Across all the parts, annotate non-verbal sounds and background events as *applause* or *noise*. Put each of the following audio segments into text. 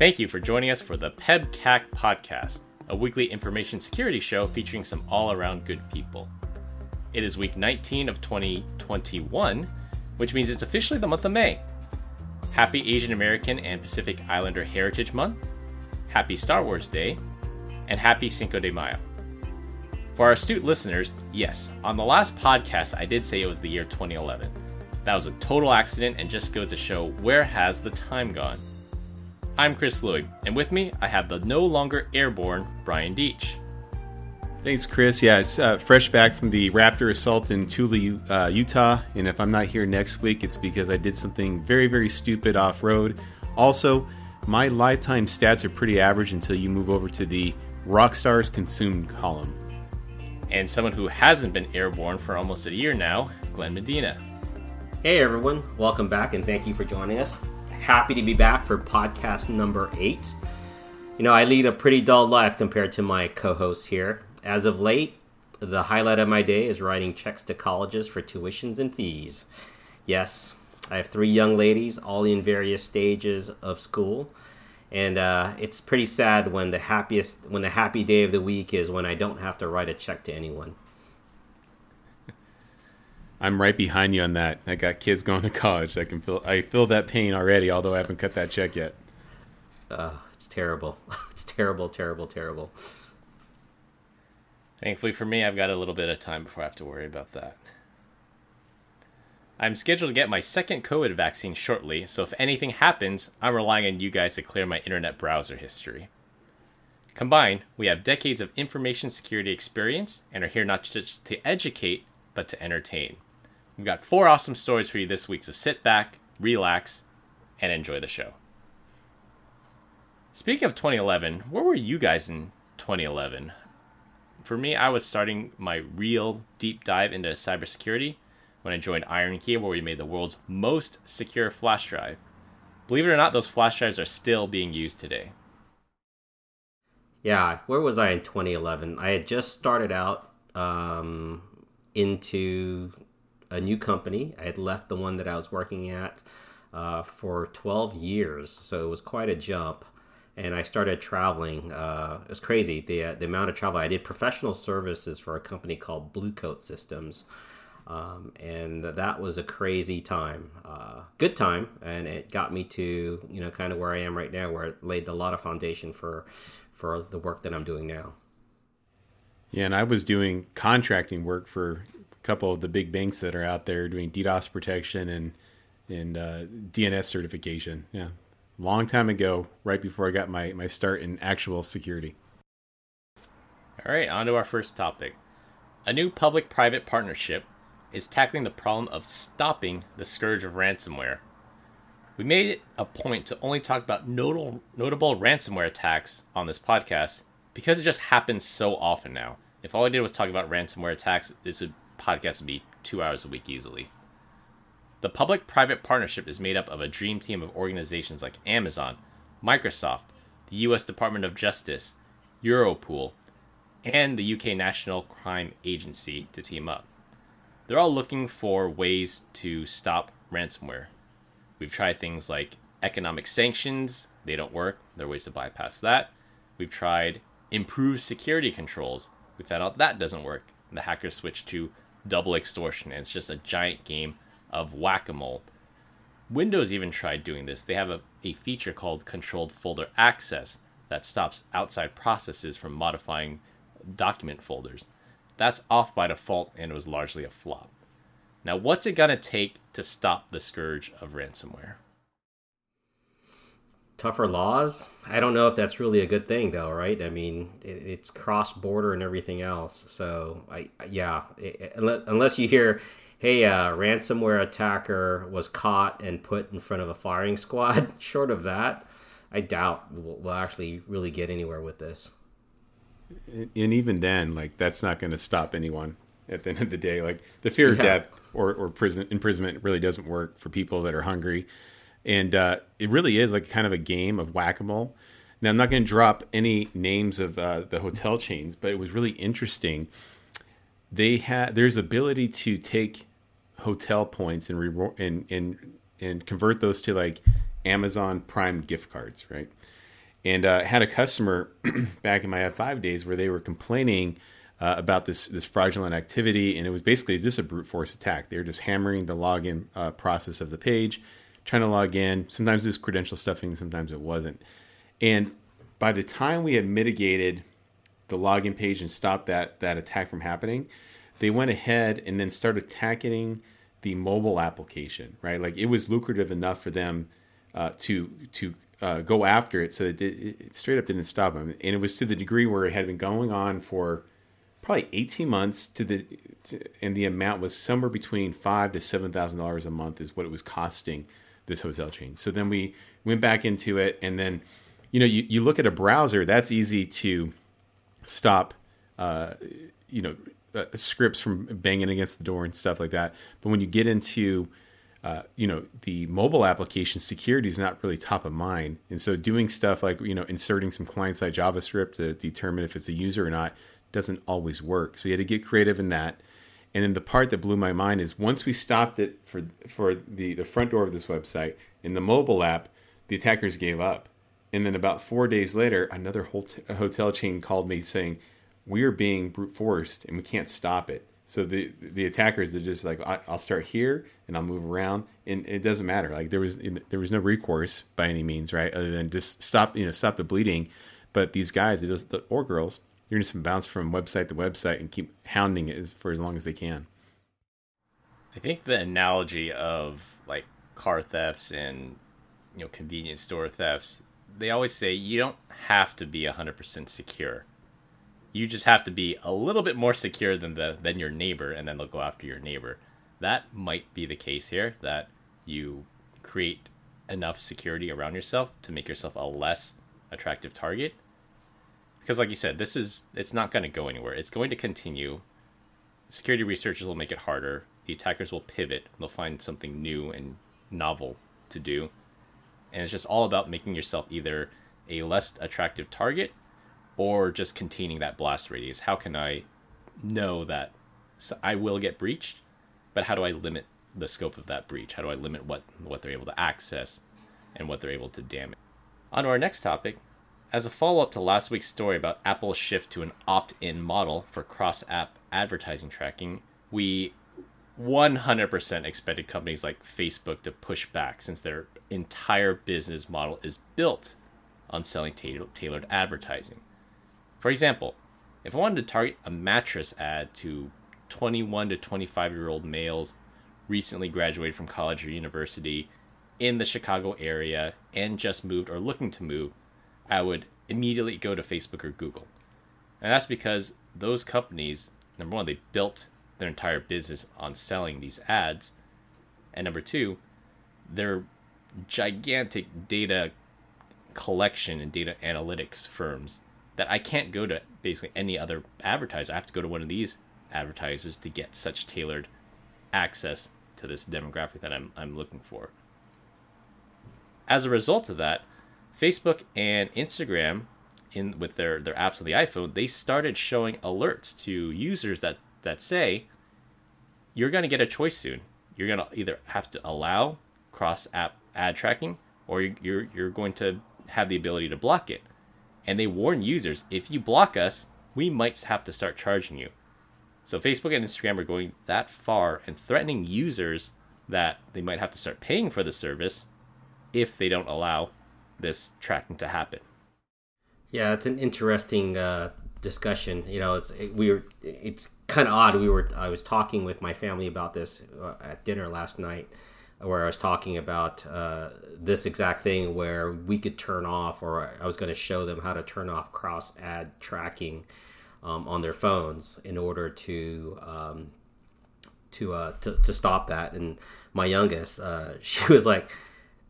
Thank you for joining us for the PEBCAK podcast, a weekly information security show featuring some all around good people. It is week 19 of 2021, which means it's officially the month of May. Happy Asian American and Pacific Islander Heritage Month, Happy Star Wars Day, and Happy Cinco de Mayo. For our astute listeners, yes, on the last podcast I did say it was the year 2011. That was a total accident and just goes to show where has the time gone. I'm Chris Lloyd, and with me I have the no longer airborne Brian Deach. Thanks, Chris. Yeah, it's uh, fresh back from the Raptor assault in Tooele, uh, Utah. And if I'm not here next week, it's because I did something very, very stupid off road. Also, my lifetime stats are pretty average until you move over to the Rockstars consumed column. And someone who hasn't been airborne for almost a year now, Glenn Medina. Hey everyone, welcome back and thank you for joining us happy to be back for podcast number eight. You know, I lead a pretty dull life compared to my co hosts here. As of late, the highlight of my day is writing checks to colleges for tuitions and fees. Yes, I have three young ladies, all in various stages of school. And uh, it's pretty sad when the happiest, when the happy day of the week is when I don't have to write a check to anyone. I'm right behind you on that. I got kids going to college. I can feel I feel that pain already, although I haven't cut that check yet. Uh, it's terrible. *laughs* it's terrible, terrible, terrible. Thankfully for me, I've got a little bit of time before I have to worry about that. I'm scheduled to get my second COVID vaccine shortly, so if anything happens, I'm relying on you guys to clear my internet browser history. Combined, we have decades of information security experience and are here not just to educate, but to entertain. We've got four awesome stories for you this week, so sit back, relax, and enjoy the show. Speaking of 2011, where were you guys in 2011? For me, I was starting my real deep dive into cybersecurity when I joined IronKey, where we made the world's most secure flash drive. Believe it or not, those flash drives are still being used today. Yeah, where was I in 2011? I had just started out um, into a new company. I had left the one that I was working at uh, for 12 years, so it was quite a jump. And I started traveling. Uh, it was crazy the uh, the amount of travel I did. Professional services for a company called Blue Coat Systems, um, and that was a crazy time. Uh, good time, and it got me to you know kind of where I am right now, where it laid a lot of foundation for for the work that I'm doing now. Yeah, and I was doing contracting work for couple of the big banks that are out there doing DDoS protection and and uh, DNS certification. Yeah, long time ago, right before I got my my start in actual security. All right, on to our first topic. A new public-private partnership is tackling the problem of stopping the scourge of ransomware. We made it a point to only talk about notable, notable ransomware attacks on this podcast because it just happens so often now. If all I did was talk about ransomware attacks, this would podcast would be two hours a week easily. The public private partnership is made up of a dream team of organizations like Amazon, Microsoft, the US Department of Justice, Europol, and the UK National Crime Agency to team up. They're all looking for ways to stop ransomware. We've tried things like economic sanctions, they don't work, there are ways to bypass that. We've tried improved security controls, we found out that doesn't work. The hackers switched to double extortion. And it's just a giant game of whack a mole. Windows even tried doing this. They have a, a feature called controlled folder access that stops outside processes from modifying document folders. That's off by default and it was largely a flop. Now, what's it going to take to stop the scourge of ransomware? Tougher laws. I don't know if that's really a good thing, though, right? I mean, it, it's cross border and everything else. So, I yeah, it, unless you hear, hey, a ransomware attacker was caught and put in front of a firing squad, *laughs* short of that, I doubt we'll, we'll actually really get anywhere with this. And even then, like that's not going to stop anyone at the end of the day. Like the fear of death or, or prison imprisonment really doesn't work for people that are hungry and uh, it really is like kind of a game of whack-a-mole. Now i'm not going to drop any names of uh, the hotel chains but it was really interesting. They had there's ability to take hotel points and reward and and and convert those to like amazon prime gift cards right? And uh, had a customer *clears throat* back in my F5 days where they were complaining uh, about this this fraudulent activity, and it was basically just a brute force attack. They were just hammering the login uh, process of the page, trying to log in. Sometimes it was credential stuffing, sometimes it wasn't. And by the time we had mitigated the login page and stopped that that attack from happening, they went ahead and then started attacking the mobile application. Right, like it was lucrative enough for them uh, to to uh, go after it, so it, it, straight up didn't stop them. And it was to the degree where it had been going on for probably 18 months to the to, and the amount was somewhere between five to seven thousand dollars a month is what it was costing this hotel chain. So then we went back into it, and then you know you, you look at a browser that's easy to stop, uh, you know, uh, scripts from banging against the door and stuff like that. But when you get into uh, you know the mobile application security is not really top of mind and so doing stuff like you know inserting some client-side javascript to determine if it's a user or not doesn't always work. So you had to get creative in that. And then the part that blew my mind is once we stopped it for for the, the front door of this website in the mobile app, the attackers gave up. And then about four days later, another hotel chain called me saying, "We are being brute forced and we can't stop it." So the the attackers are just like, "I'll start here and I'll move around," and it doesn't matter. Like there was there was no recourse by any means, right? Other than just stop you know stop the bleeding. But these guys, or girls, you're just bounce from website to website and keep hounding it for as long as they can. I think the analogy of like car thefts and you know convenience store thefts, they always say you don't have to be 100% secure. You just have to be a little bit more secure than the than your neighbor and then they'll go after your neighbor. That might be the case here that you create enough security around yourself to make yourself a less attractive target because like you said this is it's not going to go anywhere. It's going to continue. Security researchers will make it harder. The attackers will pivot. They'll find something new and novel to do. And it's just all about making yourself either a less attractive target or just containing that blast radius. How can i know that i will get breached? But how do i limit the scope of that breach? How do i limit what what they're able to access and what they're able to damage? On to our next topic as a follow up to last week's story about Apple's shift to an opt in model for cross app advertising tracking, we 100% expected companies like Facebook to push back since their entire business model is built on selling tailored advertising. For example, if I wanted to target a mattress ad to 21 to 25 year old males recently graduated from college or university in the Chicago area and just moved or looking to move, I would immediately go to Facebook or Google. And that's because those companies, number one, they built their entire business on selling these ads. And number two, they're gigantic data collection and data analytics firms that I can't go to basically any other advertiser. I have to go to one of these advertisers to get such tailored access to this demographic that I'm, I'm looking for. As a result of that, Facebook and Instagram, in with their their apps on the iPhone, they started showing alerts to users that that say, "You're going to get a choice soon. You're going to either have to allow cross app ad tracking, or you're you're going to have the ability to block it." And they warn users, if you block us, we might have to start charging you. So Facebook and Instagram are going that far and threatening users that they might have to start paying for the service if they don't allow this tracking to happen. Yeah, it's an interesting uh, discussion. You know, it's it, we were it's kind of odd. We were I was talking with my family about this uh, at dinner last night, where I was talking about uh, this exact thing where we could turn off, or I was going to show them how to turn off cross ad tracking um, on their phones in order to um, to, uh, to to stop that. And my youngest, uh, *laughs* she was like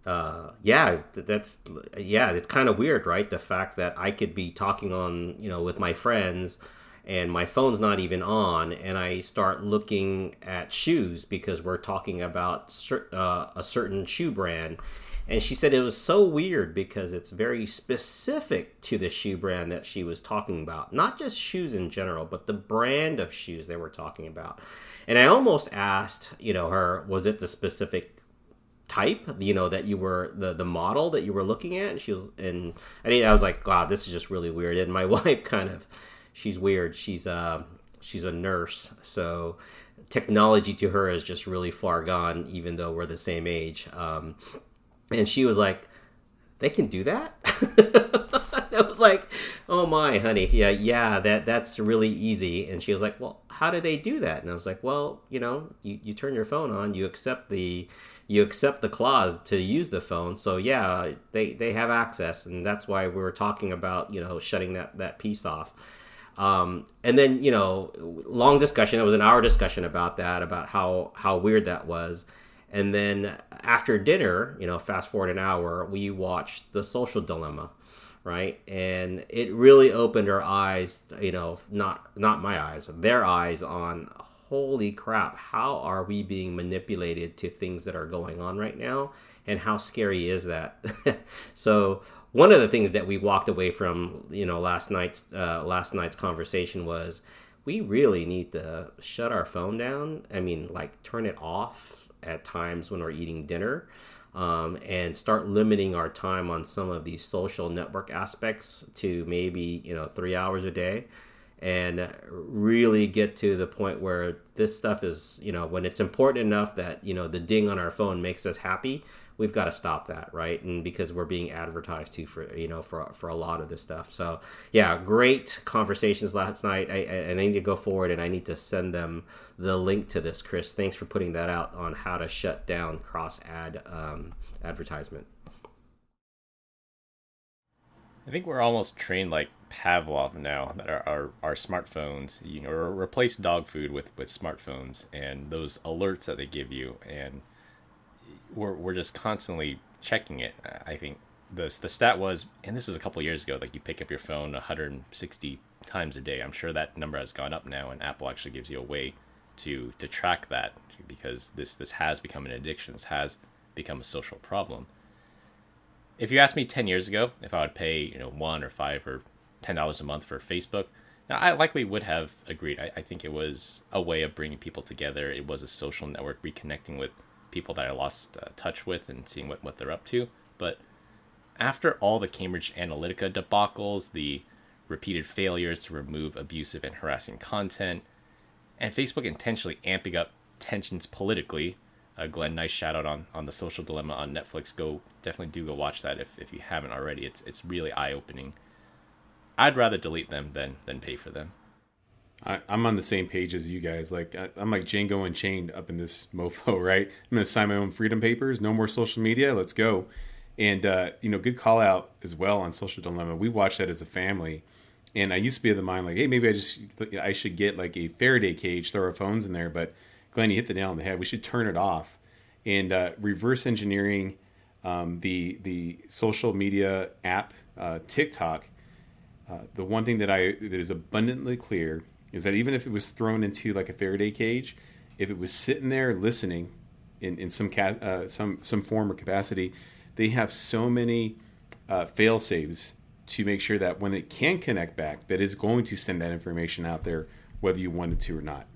uh, yeah, that's yeah, it's kind of weird, right? The fact that I could be talking on, you know, with my friends and my phone's not even on and I start looking at shoes because we're talking about uh, a certain shoe brand. And she said it was so weird because it's very specific to the shoe brand that she was talking about. Not just shoes in general, but the brand of shoes they were talking about. And I almost asked, you know, her, was it the specific type you know that you were the the model that you were looking at. And she was and I, mean I was like wow this is just really weird. And my *laughs* wife kind of she's weird. She's uh she's a nurse. So technology to her is just really far gone even though we're the same age. Um and she was like they can do that? *laughs* I was like, "Oh my, honey, yeah, yeah, that that's really easy." And she was like, "Well, how do they do that?" And I was like, "Well, you know, you, you turn your phone on, you accept the you accept the clause to use the phone. So yeah, they they have access, and that's why we were talking about you know shutting that that piece off." Um, and then you know, long discussion. It was an hour discussion about that, about how how weird that was. And then after dinner, you know, fast forward an hour, we watched The Social Dilemma right and it really opened our eyes you know not not my eyes their eyes on holy crap how are we being manipulated to things that are going on right now? And how scary is that? *laughs* So one of the things that we walked away from you know last night's uh, last night's conversation was we really need to shut our phone down. I mean like turn it off at times when we're eating dinner um, and start limiting our time on some of these social network aspects to maybe you know three hours a day and really get to the point where this stuff is you know when it's important enough that you know the ding on our phone makes us happy we've got to stop that, right? And because we're being advertised to for you know for for a lot of this stuff. So yeah, great conversations last night. I, I, I need to go forward and I need to send them the link to this, Chris. Thanks for putting that out on how to shut down cross ad um, advertisement. I think we're almost trained like Pavlov now that our, our, our, smartphones, you know, replace dog food with, with smartphones and those alerts that they give you. And we're we're just constantly checking it. I think the the stat was, and this is a couple years ago, like you pick up your phone 160 times a day. I'm sure that number has gone up now, and Apple actually gives you a way to to track that because this this has become an addiction. This has become a social problem. If you asked me 10 years ago if I would pay you know one or five or ten dollars a month for Facebook, now, I likely would have agreed. I, I think it was a way of bringing people together. It was a social network, reconnecting with people that I lost uh, touch with and seeing what, what they're up to. But after all the Cambridge Analytica debacles, the repeated failures to remove abusive and harassing content, and Facebook intentionally amping up tensions politically, uh, Glenn, nice shout out on, on the social dilemma on Netflix. Go definitely do go watch that if, if you haven't already. It's it's really eye opening. I'd rather delete them than than pay for them. I, am on the same page as you guys. Like I, am like Django Unchained up in this *laughs* mofo, right? I'm gonna sign my own freedom papers. No more social media. Let's go. And uh, you know, good call out as well on Social Dilemma. We watched that as a family, and I used to be of the mind like, hey, maybe I just I should get like a Faraday cage, throw our phones in there. But Glenn, you hit the nail on the head. We should turn it off and uh, reverse engineering um, the the social media app uh, TikTok. Uh, the one thing that I that is abundantly clear is that even if it was thrown into like a Faraday cage, if it was sitting there listening in, in some ca- uh, some some form or capacity, they have so many uh, fail saves to make sure that when it can connect back, that is going to send that information out there, whether you wanted to or not.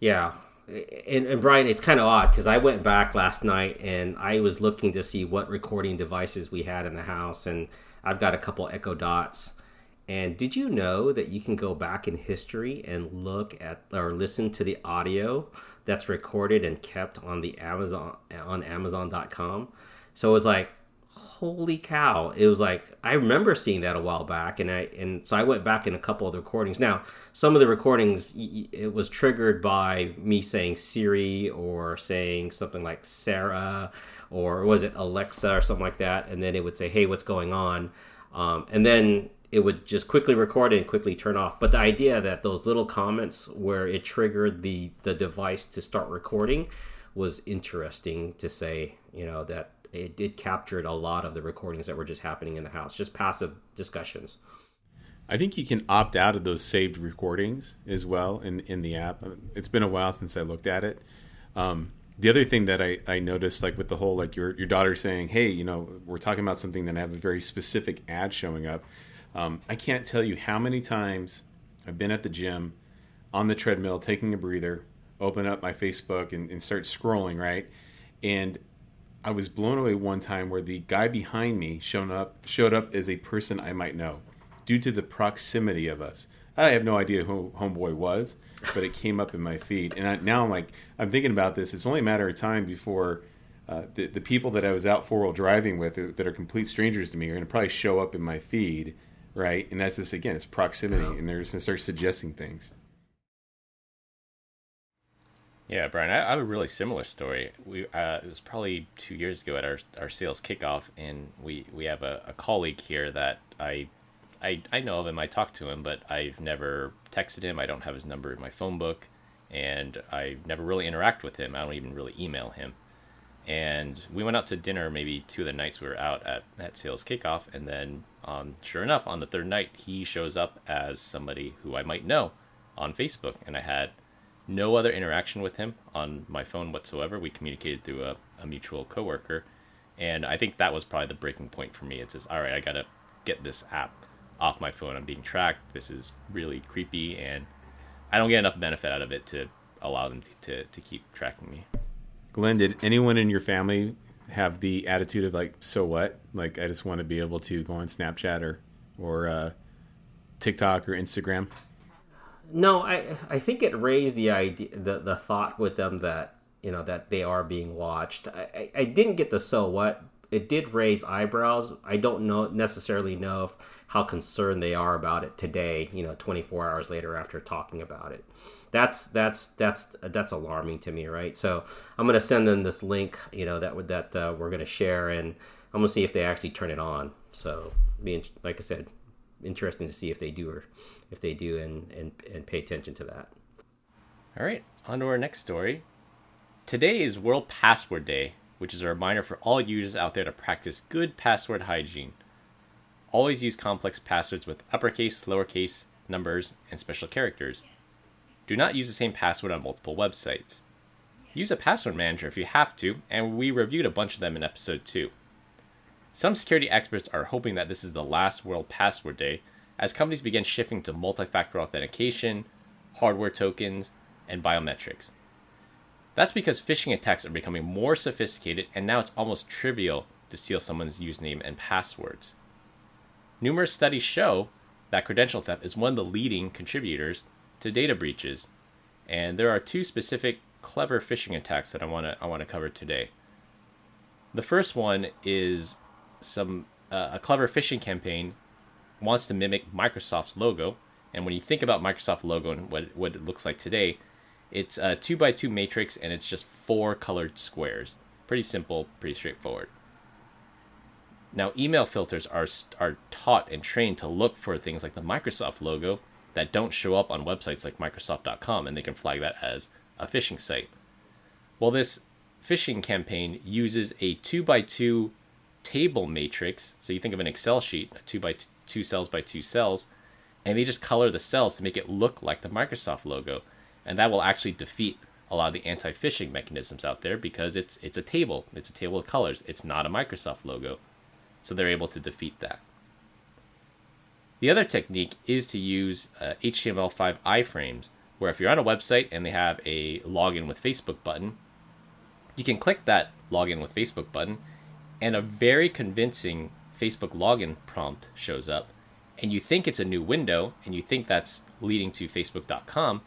Yeah, and, and Brian, it's kind of odd because I went back last night and I was looking to see what recording devices we had in the house, and I've got a couple Echo Dots and did you know that you can go back in history and look at or listen to the audio that's recorded and kept on the Amazon on Amazon.com? So it was like, holy cow! It was like I remember seeing that a while back, and I and so I went back in a couple of the recordings. Now, some of the recordings it was triggered by me saying Siri or saying something like Sarah or was it Alexa or something like that, and then it would say, "Hey, what's going on?" Um, and then it would just quickly record and quickly turn off. But the idea that those little comments where it triggered the the device to start recording was interesting to say, you know, that it did captured a lot of the recordings that were just happening in the house, just passive discussions. I think you can opt out of those saved recordings as well in in the app. It's been a while since I looked at it. Um, the other thing that I, I noticed, like with the whole like your your daughter saying, "Hey, you know, we're talking about something that I have a very specific ad showing up." Um, I can't tell you how many times I've been at the gym on the treadmill taking a breather, open up my Facebook and, and start scrolling, right? And I was blown away one time where the guy behind me showed up showed up as a person I might know, due to the proximity of us. I have no idea who Homeboy was, but it came up in my feed, and I, now I'm like, I'm thinking about this. It's only a matter of time before uh, the the people that I was out four wheel driving with that are complete strangers to me are going to probably show up in my feed, right? And that's this again, it's proximity, and they're just going to start suggesting things. Yeah, Brian, I, I, have a really similar story. We uh, it was probably two years ago at our, our sales kickoff, and we, we have a, a colleague here that I, I I know of him. I talked to him, but I've never texted him. I don't have his number in my phone book, and I never really interact with him. I don't even really email him. And we went out to dinner maybe two of the nights we were out at, at sales kickoff, and then um, sure enough, on the third night, he shows up as somebody who I might know on Facebook, and I had no other interaction with him on my phone whatsoever. We communicated through a, a mutual coworker, and I think that was probably the breaking point for me. It's just all right, I gotta get this app off my phone. I'm being tracked. This is really creepy, and I don't get enough benefit out of it to allow them to, to, to keep tracking me. Glenn, did anyone in your family have the attitude of like, so what? Like, I just want to be able to go on Snapchat or or uh, TikTok or Instagram? No, I I think it raised the idea the the thought with them that you know that they are being watched. I, I, I didn't get the so what. It did raise eyebrows. I don't know necessarily know if, how concerned they are about it today. You know, 24 hours later after talking about it. That's that's that's that's alarming to me, right? So I'm gonna send them this link, you know, that that uh, we're gonna share, and I'm gonna see if they actually turn it on. So, being like I said, interesting to see if they do or if they do and, and, and pay attention to that. All right, on to our next story. Today is World Password Day, which is a reminder for all users out there to practice good password hygiene. Always use complex passwords with uppercase, lowercase, numbers, and special characters. Do not use the same password on multiple websites. Use a password manager if you have to, and we reviewed a bunch of them in episode 2. Some security experts are hoping that this is the last World Password Day as companies begin shifting to multi factor authentication, hardware tokens, and biometrics. That's because phishing attacks are becoming more sophisticated and now it's almost trivial to steal someone's username and passwords. Numerous studies show that credential theft is one of the leading contributors to data breaches, and there are two specific clever phishing attacks that I want to I want to cover today. The first one is some uh, a clever phishing campaign wants to mimic Microsoft's logo, and when you think about Microsoft logo and what what it looks like today, it's a two by two matrix and it's just four colored squares. Pretty simple, pretty straightforward. Now, email filters are are taught and trained to look for things like the Microsoft logo that don't show up on websites like Microsoft.com, and they can flag that as a phishing site. Well, this phishing campaign uses a two by two table matrix. So you think of an Excel sheet, two by two cells by two cells, and they just color the cells to make it look like the Microsoft logo, and that will actually defeat a lot of the anti-phishing mechanisms out there because it's it's a table, it's a table of colors, it's not a Microsoft logo, so they're able to defeat that. The other technique is to use uh, HTML5 iframes, where if you're on a website and they have a login with Facebook button, you can click that login with Facebook button and a very convincing Facebook login prompt shows up, and you think it's a new window, and you think that's leading to Facebook.com,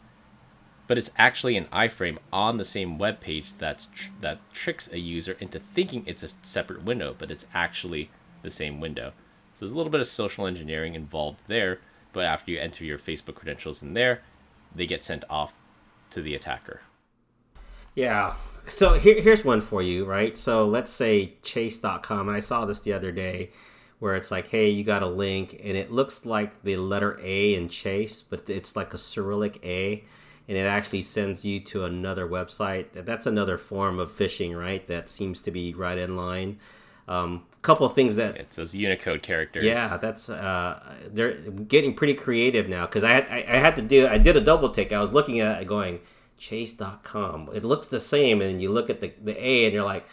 but it's actually an iframe on the same web page that's tr- that tricks a user into thinking it's a separate window, but it's actually the same window. So there's a little bit of social engineering involved there, but after you enter your Facebook credentials in there, they get sent off to the attacker. Yeah, so here, here's one for you, right? So let's say chase.com, and I saw this the other day where it's like, hey, you got a link, and it looks like the letter A in Chase, but it's like a Cyrillic A, and it actually sends you to another website. That's another form of phishing, right? That seems to be right in line. A um, couple of things that it's those Unicode characters. Yeah, that's uh, they're getting pretty creative now because I, I I had to do I did a double take. I was looking at it going chase.com. It looks the same, and you look at the, the A and you're like,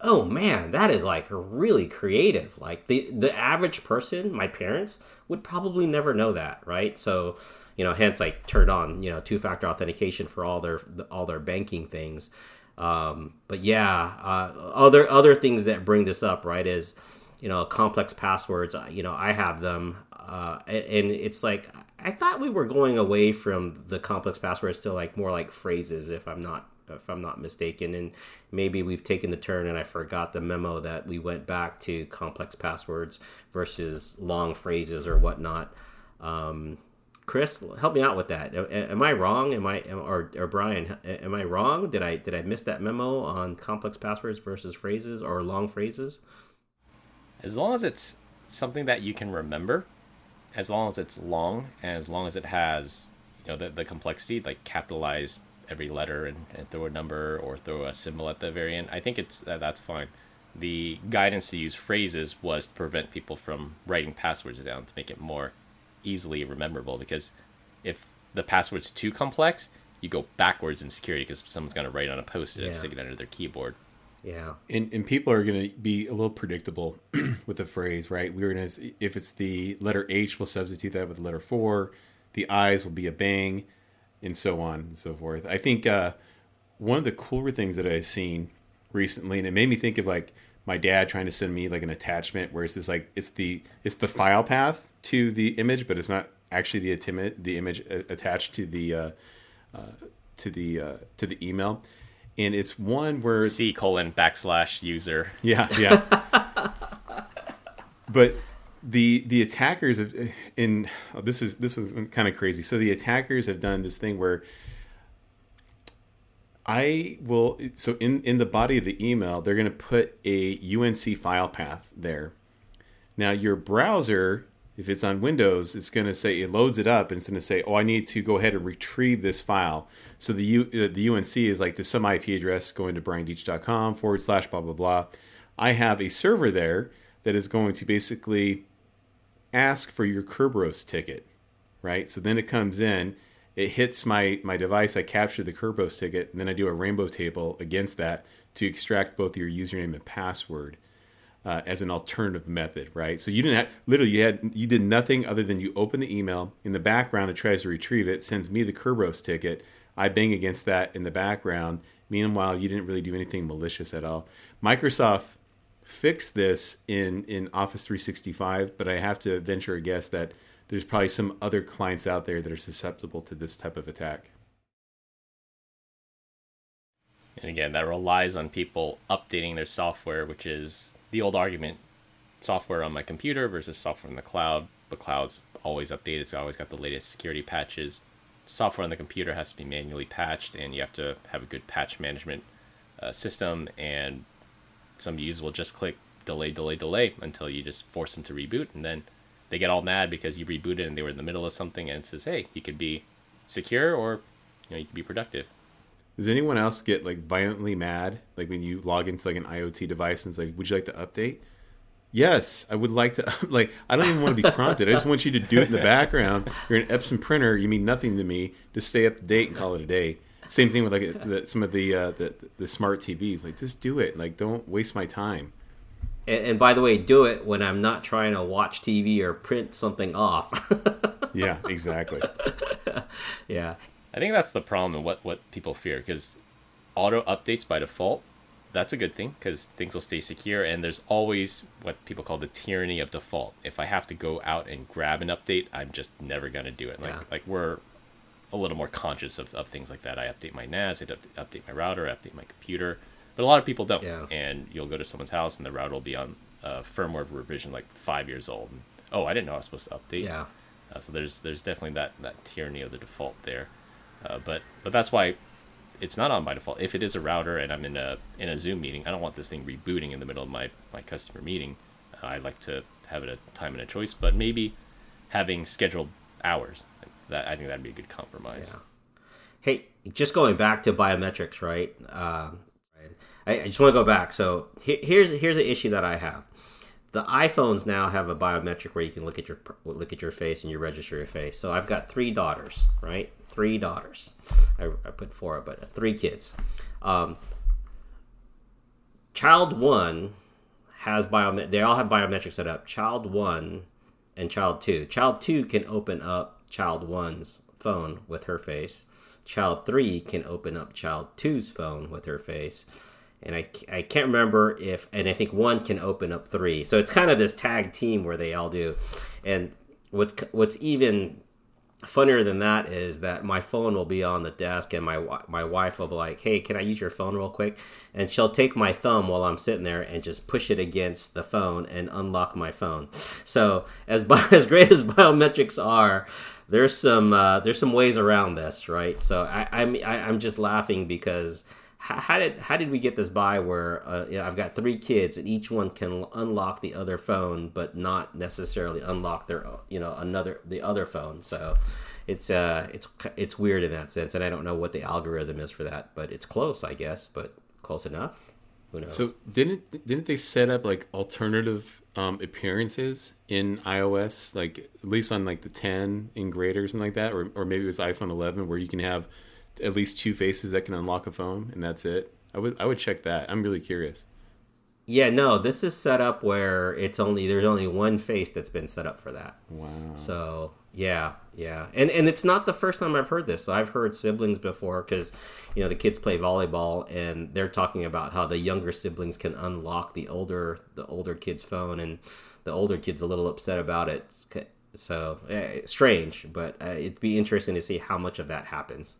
oh man, that is like really creative. Like the, the average person, my parents, would probably never know that, right? So, you know, hence I turned on you know two factor authentication for all their all their banking things. Um, but yeah, uh, other other things that bring this up, right, is you know complex passwords. You know, I have them, uh, and it's like I thought we were going away from the complex passwords to like more like phrases, if I'm not if I'm not mistaken. And maybe we've taken the turn, and I forgot the memo that we went back to complex passwords versus long phrases or whatnot. Um, Chris, help me out with that. Am I wrong? Am I or or Brian? Am I wrong? Did I did I miss that memo on complex passwords versus phrases or long phrases? As long as it's something that you can remember, as long as it's long, and as long as it has, you know, the, the complexity, like capitalize every letter and, and throw a number or throw a symbol at the very end, I think it's that that's fine. The guidance to use phrases was to prevent people from writing passwords down to make it more easily rememberable because if the password's too complex, you go backwards in security because someone's going to write on a post-it and stick it under their keyboard. Yeah, And, and people are going to be a little predictable *clears throat* with the phrase, right? We're going to, if it's the letter H, we'll substitute that with the letter four. The I's will be a bang, and so on and so forth. I think uh, one of the cooler things that I've seen recently, and it made me think of like my dad trying to send me like an attachment where it's just like it's the it's the file path to the image, but it's not actually the attimi- the image attached to the uh, uh, to the uh, to the email. And it's one where C colon backslash user. yeah, yeah. *laughs* but the the attackers have in oh, this is this was kind of crazy. So the attackers have done this thing where I will so in in the body of the email they're going to put a UNC file path there. Now your browser if it's on Windows, it's going to say it loads it up and it's going to say, "Oh, I need to go ahead and retrieve this file." So the U, uh, the UNC is like to some IP address going to briandeach.com forward slash blah blah blah. I have a server there that is going to basically ask for your Kerberos ticket, right? So then it comes in, it hits my my device. I capture the Kerberos ticket, and then I do a rainbow table against that to extract both your username and password uh, as an alternative method, right? So you didn't have literally you had you did nothing other than you open the email in the background. It tries to retrieve it, sends me the Kerberos ticket. I bang against that in the background. Meanwhile, you didn't really do anything malicious at all. Microsoft fixed this in in Office 365, but I have to venture a guess that there's probably some other clients out there that are susceptible to this type of attack. And again, that relies on people updating their software, which is the old argument software on my computer versus software in the cloud. The cloud's always updated, it's always got the latest security patches. Software on the computer has to be manually patched, and you have to have a good patch management uh, system. And some users will just click delay, delay, delay until you just force them to reboot, and then they get all mad because you rebooted and they were in the middle of something, and it says, "Hey, you could be secure or you know you could be productive." Does anyone else get like violently mad like when you log into like an IoT device and it's like, "Would you like to update?" Yes, I would like to. *laughs* Like, I don't even want to be prompted. I just want you to do it in the background. You're an Epson printer. You mean nothing to me. Just stay up to date and call it a day. Same thing with like the, some of the, uh, the the smart TVs. Like, just do it. Like, don't waste my time. and, and by the way, do it when I'm not trying to watch TV or print something off. *laughs* Yeah, exactly. *laughs* yeah, I think that's the problem and what what people fear because auto updates by default. That's a good thing because things will stay secure, and there's always what people call the tyranny of default. If I have to go out and grab an update, I'm just never gonna do it. Like Yeah. like we're a little more conscious of, of things like that. I update my NAS, I up- update my router, I update my computer, but a lot of people don't. Yeah. And you'll go to someone's house and the router will be on a firmware revision like five years old. And, oh, I didn't know I was supposed to update. yeah, Uh, so there's there's definitely that that tyranny of the default there, uh, but but that's why it's not on by default. If it is a router and I'm in a in a Zoom meeting, I don't want this thing rebooting in the middle of my my customer meeting. Uh, I like to have it a time and a choice, but maybe having scheduled hours that I think that'd be a good compromise. Yeah. Hey, just going back to biometrics, right? Right. I, I just want to go back. So he- here's here's an issue that I have. The iPhones now have a biometric where you can look at your look at your face and you register your face. So I've got three daughters, right? Three daughters. I, I put four, but three kids. Um, child one has biomet. They all have biometrics set up. Child one and child two. Child two can open up child one's phone with her face. Child three can open up child two's phone with her face. And I, I can't remember if, and I think one can open up three. So it's kind of this tag team where they all do. And what's what's even funnier than that is that my phone will be on the desk and my my wife will be like, "Hey, can I use your phone real quick?" And she'll take my thumb while I'm sitting there and just push it against the phone and unlock my phone. So as *laughs* as great as biometrics are, there's some uh, there's some ways around this, right? So I, I'm I, I'm just laughing because how did how did we get this by where uh, I've got three kids and each one can unlock the other phone but not necessarily unlock their you know another the other phone. So it's uh it's it's weird in that sense and I don't know what the algorithm is for that but it's close I guess but close enough? Who knows? So didn't didn't they set up like alternative um, appearances in iOS like at least on like the 10 in greater or something like that or or maybe it was iPhone 11 where you can have at least two faces that can unlock a phone, and that's it. I would I would check that. I'm really curious. Yeah, no, this is set up where it's only there's only one face that's been set up for that. Wow. So yeah, yeah, and and it's not the first time I've heard this. I've heard siblings before because you know the kids play volleyball and they're talking about how the younger siblings can unlock the older the older kid's phone, and the older kid's a little upset about it. So eh, strange, but uh, it'd be interesting to see how much of that happens.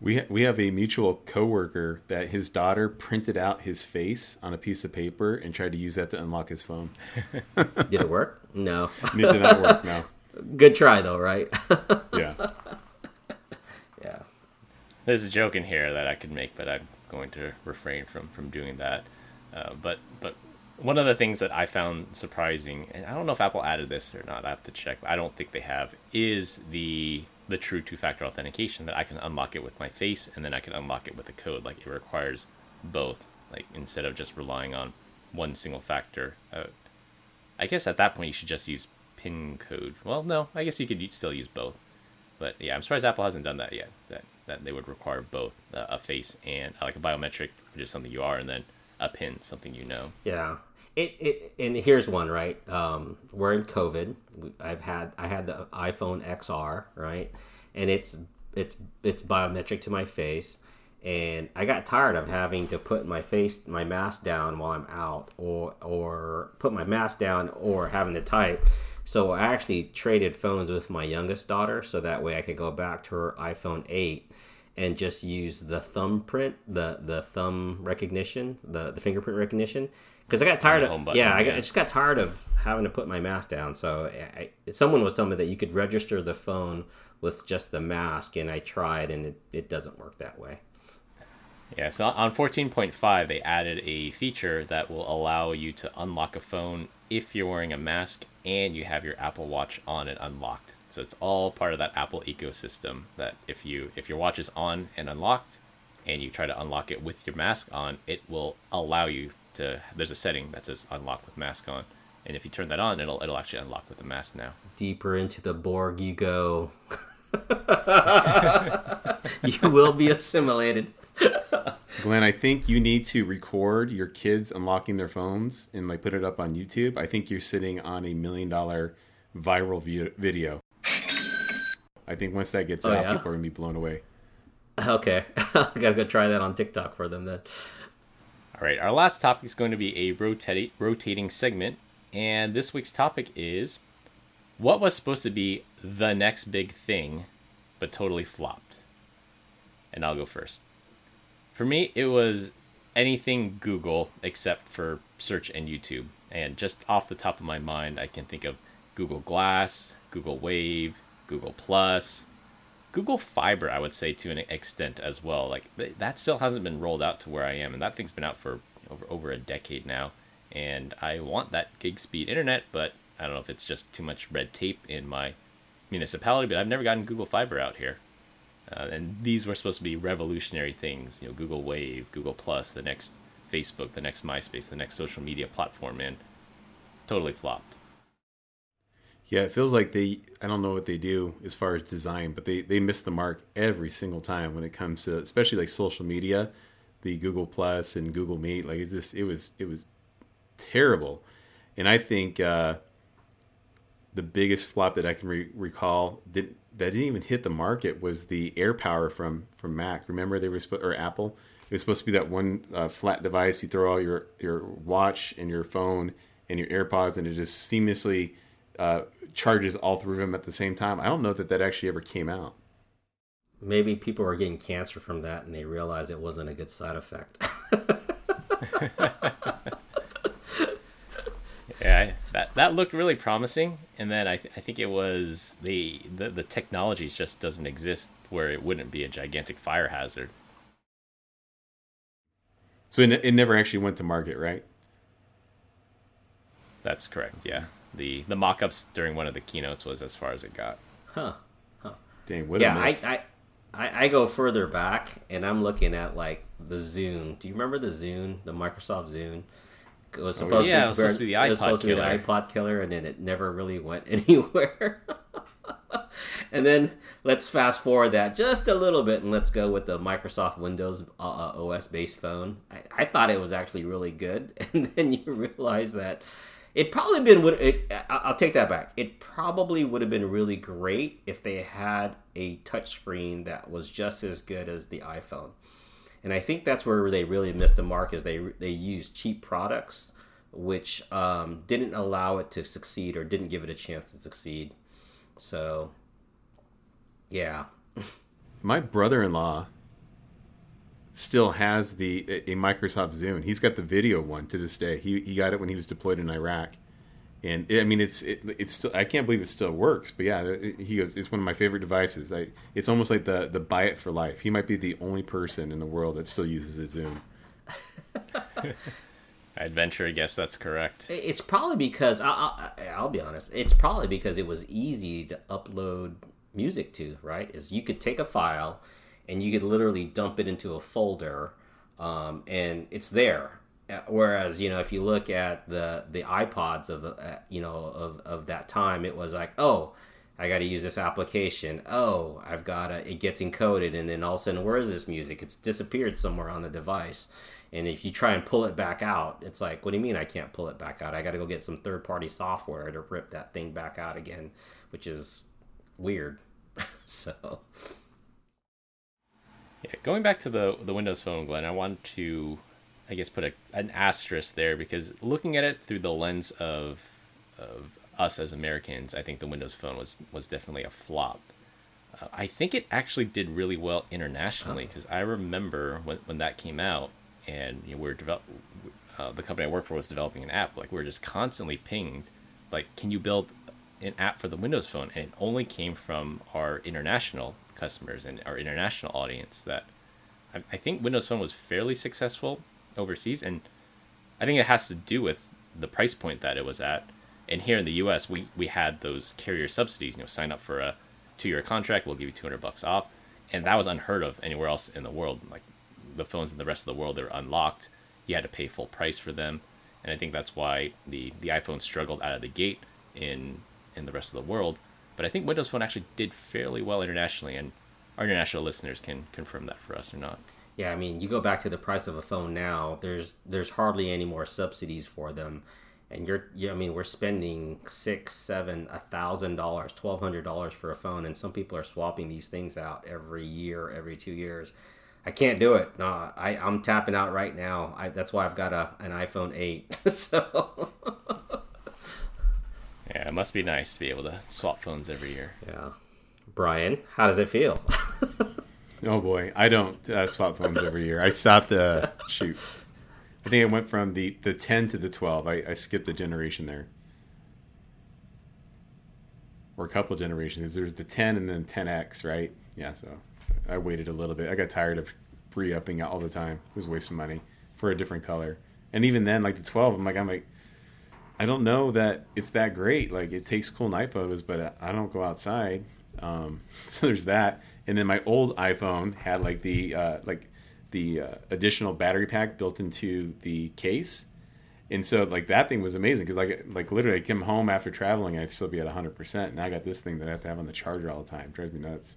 We ha- we have a mutual coworker that his daughter printed out his face on a piece of paper and tried to use that to unlock his phone. *laughs* did it work? No. *laughs* it did not work. No. Good try though, right? *laughs* yeah. Yeah. There's a joke in here that I could make, but I'm going to refrain from from doing that. Uh, but but one of the things that I found surprising, and I don't know if Apple added this or not. I have to check. I don't think they have. Is the the true two-factor authentication that I can unlock it with my face and then I can unlock it with a code. Like it requires both. Like instead of just relying on one single factor. Uh, I guess at that point you should just use pin code. Well, no, I guess you could still use both. But yeah, I'm surprised Apple hasn't done that yet. That that they would require both uh, a face and uh, like a biometric, which is something you are, and then a pin, something you know. Yeah. It, it and here's one right. Um, we're in COVID. I've had I had the iPhone XR right, and it's it's it's biometric to my face, and I got tired of having to put my face my mask down while I'm out, or or put my mask down, or having to type. So I actually traded phones with my youngest daughter, so that way I could go back to her iPhone eight and just use the thumbprint, the the thumb recognition, the the fingerprint recognition. Because I got tired of button, yeah, I, got, I, just got tired of having to put my mask down. So I, someone was telling me that you could register the phone with just the mask, and I tried, and it, it doesn't work that way. Yeah, so on 14.5, they added a feature that will allow you to unlock a phone if you're wearing a mask and you have your Apple Watch on and unlocked. So it's all part of that Apple ecosystem that if you if your watch is on and unlocked and you try to unlock it with your mask on, it will allow you to there's a setting that says unlock with mask on. And if you turn that on, it'll it'll actually unlock with the mask now. Deeper into the Borg you go. *laughs* you will be assimilated. Glenn, I think you need to record your kids unlocking their phones and like put it up on YouTube. I think you're sitting on a million dollar viral video. I think once that gets oh, out, yeah? people are gonna be blown away. *laughs* Okay, I *laughs* gotta go try that on TikTok for them then. All right, our last topic is going to be a rotating rotating segment, and this week's topic is what was supposed to be the next big thing, but totally flopped. And I'll go first. For me, it was anything Google except for search and YouTube. And just off the top of my mind, I can think of Google Glass, Google Wave, Google Plus, Google Fiber, I would say to an extent as well. Like that still hasn't been rolled out to where I am, and that thing's been out for over over a decade now. And I want that gig speed internet, but I don't know if it's just too much red tape in my municipality. But I've never gotten Google Fiber out here, uh, and these were supposed to be revolutionary things. You know, Google Wave, Google Plus, the next Facebook, the next MySpace, the next social media platform, and totally flopped. Yeah, it feels like they I don't know what they do as far as design, but they they miss the mark every single time when it comes to especially like social media, the Google Plus and Google Meet. Like it's just it was it was terrible, and I think uh, the biggest flop that I can re- recall didn't that didn't even hit the market was the AirPower from from Mac. Remember they were supposed or Apple. It was supposed to be that one uh, flat device. You throw all your your watch and your phone and your AirPods, and it just seamlessly uh, charges all three of them at the same time. I don't know that that actually ever came out. Maybe people were getting cancer from that, and they realized it wasn't a good side effect. *laughs* Yeah, that that looked really promising, and then I, th- I think it was the, the the technology just doesn't exist where it wouldn't be a gigantic fire hazard. So it, it never actually went to market, right? That's correct. Yeah, the the mock-ups during one of the keynotes was as far as it got. huh. Huh. Dang, what Yeah, a I, miss. I, I, I go further back, and I'm looking at like the Zune. Do you remember the Zune, the Microsoft Zune? It was supposed yeah, to be it was supposed to be the it was iPod supposed to be the killer. iPod killer, and then it never really went *laughs* anywhere. and then let's fast forward that just a little bit, and let's go with the Microsoft Windows uh, uh, OS based phone. I, I thought it was actually really good, *laughs* and then you realize that it probably been would it. I'll take that back. It probably would have been really great if they had a touchscreen that was just as good as the iPhone. And I think that's where they really missed the mark is they they used cheap products, which um, didn't allow it to succeed or didn't give it a chance to succeed. So, yeah, *laughs* My brother-in-law still has the a a Microsoft Zune. He's got the video one to this day. He he got it when he was deployed in Iraq, and I mean it's it, it's still I can't believe it still works. But yeah, it- he goes it's one of my favorite devices. I it's almost like the the buy it for life. He might be the only person in the world that still uses a Zune. *laughs* I'd venture a guess that's correct. it's probably because I, I, I'll be honest. It's probably because it was easy to upload music to. Right? Is you could take a file and you could literally dump it into a folder, um, and it's there. Whereas you know, if you look at the the iPods of uh, you know of of that time, it was like, oh, I got to use this application. Oh, I've got. It gets encoded, and then all of a sudden, where is this music? It's disappeared somewhere on the device. And if you try and pull it back out, it's like, what do you mean I can't pull it back out? I got to go get some third party software to rip that thing back out again, which is weird. *laughs* so, Yeah, going back to the the Windows Phone, Glenn, I want to, I guess, put a, an asterisk there because looking at it through the lens of of us as Americans, I think the Windows Phone was was definitely a flop. Uh, I think it actually did really well internationally because I remember when when that came out and you know, we were develop. Uh, the company I work for was developing an app. Like we're just constantly pinged, like, can you build an app for the Windows Phone? And it only came from our international customers and our international audience that I, I think Windows Phone was fairly successful overseas, and I think it has to do with the price point that it was at. And here in the U.S., we we had those carrier subsidies. You know, sign up for a two-year contract, we'll give you 200 bucks off, and that was unheard of anywhere else in the world. Like the phones in the rest of the world, they were unlocked. You had to pay full price for them, and I think that's why the the iPhone struggled out of the gate in in the rest of the world. But I think Windows Phone actually did fairly well internationally, and our international listeners can confirm that for us or not. yeah, I mean, you go back to the price of a phone now. There's there's hardly any more subsidies for them, and you're, you I mean, we're spending six, seven, a thousand dollars, twelve hundred dollars for a phone, and some people are swapping these things out every year, every two years. I can't do it. No, I, I'm tapping out right now. I, that's why I've got a an iPhone eight. *laughs* so Yeah, it must be nice to be able to swap phones every year. yeah, Brian, how does it feel? *laughs* Oh boy, I don't uh, swap phones every year. I stopped. Uh, shoot, I think I went from the the ten to the twelve. I, I skipped a generation there, or a couple generations. There's the ten and then 10x, right? Yeah, so I waited a little bit. I got tired of re-upping all the time. It was wasting money for a different color. And even then, like the twelve, I'm like, I'm like, I don't know that it's that great. Like it takes cool night photos, but I don't go outside. Um, *laughs* so there's that. And then my old iPhone had like the uh, like the uh, additional battery pack built into the case. And so like that thing was amazing because like like literally I come home after traveling I'd still be at 100%. And I got this thing that I have to have on the charger all the time. It drives me nuts.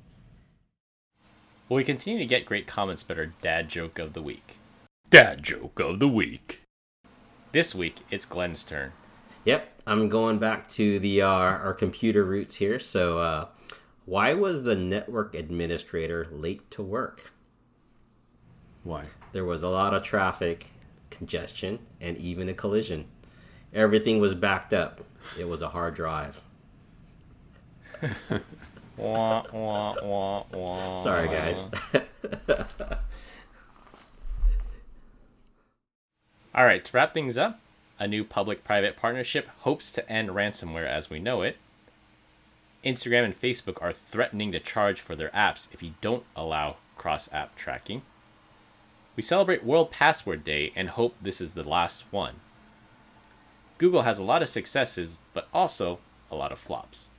Well, we continue to get great comments about our dad joke of the week. Dad joke of the week. This week, it's Glenn's turn. Yep, I'm going back to the uh, our computer roots here. So uh, Why was the network administrator late to work? Why? There was a lot of traffic, congestion, and even a collision. Everything was backed up. It was a hard drive. *laughs* Wah, wah, wah, wah. Sorry, guys. *laughs* All right, to wrap things up, a new public private partnership hopes to end ransomware as we know it. Instagram and Facebook are threatening to charge for their apps if you don't allow cross app tracking. We celebrate World Password Day and hope this is the last one. Google has a lot of successes, but also a lot of flops.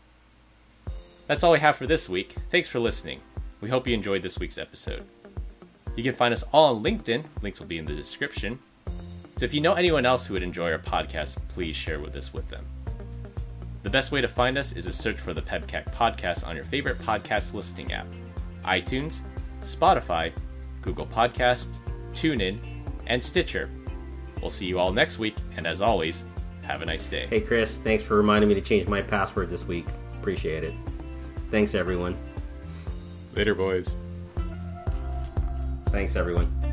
That's all we have for this week. Thanks for listening. We hope you enjoyed this week's episode. You can find us all on LinkedIn, links will be in the description. So if you know anyone else who would enjoy our podcast, please share with us with them. The best way to find us is to search for the PEBCAK podcast on your favorite podcast listening app iTunes, Spotify, Google Podcasts, TuneIn, and Stitcher. We'll see you all next week, and as always, have a nice day. hey, Chris, thanks for reminding me to change my password this week. Appreciate it. Thanks, everyone. Later, boys. Thanks, everyone.